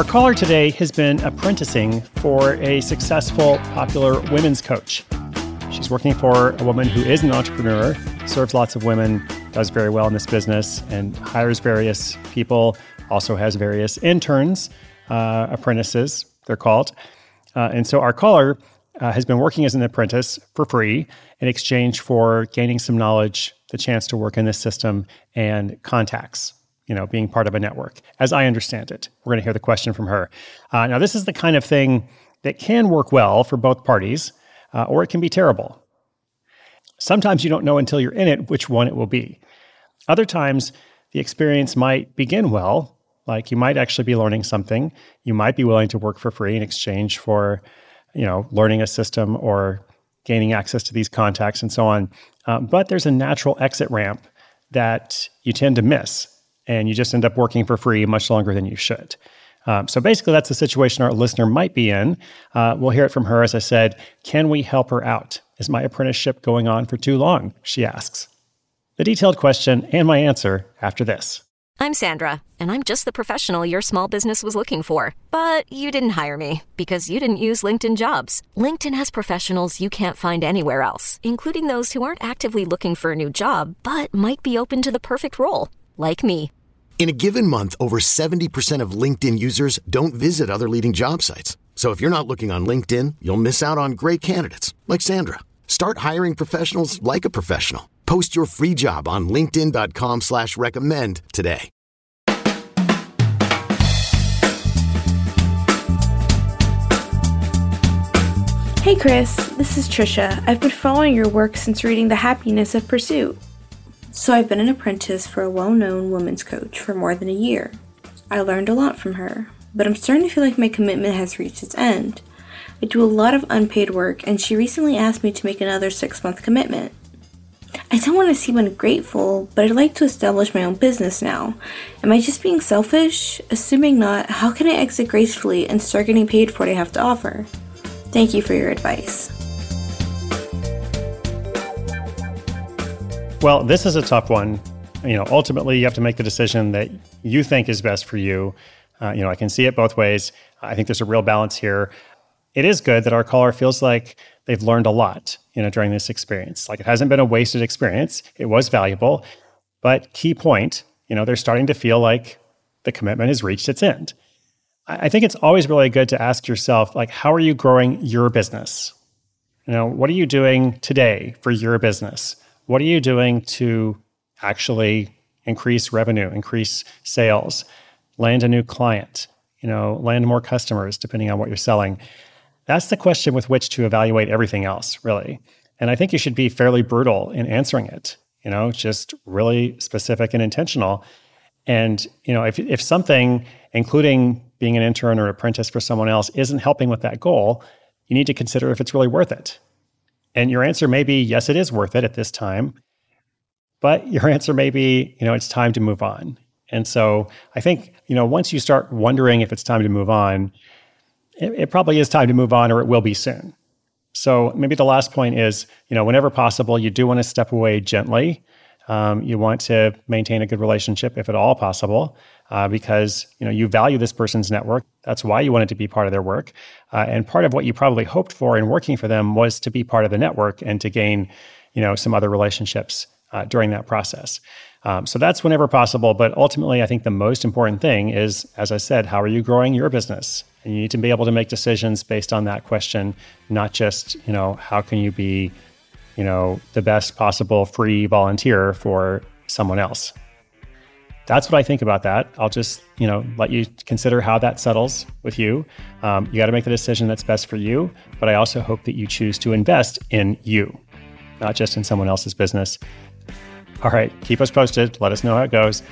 Our caller today has been apprenticing for a successful, popular women's coach. She's working for a woman who is an entrepreneur, serves lots of women, does very well in this business, and hires various people, also has various interns, uh, apprentices, they're called. Uh, and so our caller uh, has been working as an apprentice for free in exchange for gaining some knowledge, the chance to work in this system, and contacts you know, being part of a network, as I understand it. We're going to hear the question from her. Uh, now, this is the kind of thing that can work well for both parties, uh, or it can be terrible. Sometimes you don't know until you're in it which one it will be. Other times, the experience might begin well, like you might actually be learning something. You might be willing to work for free in exchange for, you know, learning a system or gaining access to these contacts and so on. Um, but there's a natural exit ramp that you tend to miss and you just end up working for free much longer than you should. Um, so basically, that's the situation our listener might be in. Uh, we'll hear it from her. As I said, can we help her out? Is my apprenticeship going on for too long? She asks. The detailed question and my answer after this. I'm Sandra, and I'm just the professional your small business was looking for. But you didn't hire me because you didn't use LinkedIn jobs. LinkedIn has professionals you can't find anywhere else, including those who aren't actively looking for a new job but might be open to the perfect role, like me. In a given month, over 70% of LinkedIn users don't visit other leading job sites. So if you're not looking on LinkedIn, you'll miss out on great candidates like Sandra. Start hiring professionals like a professional. Post your free job on LinkedIn.com slash recommend today. Hey Chris, this is Trisha. I've been following your work since reading The Happiness of Pursuit. So I've been an apprentice for a well known women's coach for more than a year. I learned a lot from her, but I'm starting to feel like my commitment has reached its end. I do a lot of unpaid work, and she recently asked me to make another six month commitment. I don't want to seem ungrateful, but I'd like to establish my own business now. Am I just being selfish? Assuming not, how can I exit gracefully and start getting paid for what I have to offer? Thank you for your advice. Well, this is a tough one. You know, ultimately, you have to make the decision that you think is best for you. Uh, you know, I can see it both ways. I think there's a real balance here. It is good that our caller feels like they've learned a lot, you know, during this experience. Like it hasn't been a wasted experience. It was valuable. But key point, you know, they're starting to feel like the commitment has reached its end. I think it's always really good to ask yourself, like, how are you growing your business? You know, what are you doing today for your business? What are you doing to actually increase revenue, increase sales, land a new client, you know, land more customers depending on what you're selling? That's the question with which to evaluate everything else, really. And I think you should be fairly brutal in answering it, you know, just really specific and intentional. And you know, if if something, including being an intern or apprentice for someone else, isn't helping with that goal, you need to consider if it's really worth it. And your answer may be yes, it is worth it at this time. But your answer may be, you know, it's time to move on. And so I think, you know, once you start wondering if it's time to move on, it, it probably is time to move on or it will be soon. So maybe the last point is, you know, whenever possible, you do want to step away gently. Um, you want to maintain a good relationship if at all possible, uh, because you know you value this person's network. That's why you wanted to be part of their work, uh, and part of what you probably hoped for in working for them was to be part of the network and to gain, you know, some other relationships uh, during that process. Um, so that's whenever possible. But ultimately, I think the most important thing is, as I said, how are you growing your business? And you need to be able to make decisions based on that question, not just, you know, how can you be, you know, the best possible free volunteer for someone else. That's what I think about that. I'll just, you know, let you consider how that settles with you. Um, you got to make the decision that's best for you, but I also hope that you choose to invest in you, not just in someone else's business. All right, keep us posted. Let us know how it goes.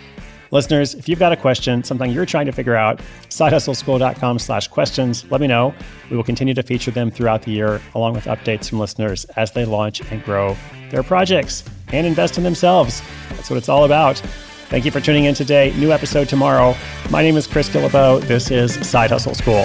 Listeners, if you've got a question, something you're trying to figure out, sidehustleschool.com slash questions, let me know. We will continue to feature them throughout the year, along with updates from listeners as they launch and grow their projects and invest in themselves. That's what it's all about. Thank you for tuning in today. New episode tomorrow. My name is Chris Guillebeau. This is Side Hustle School.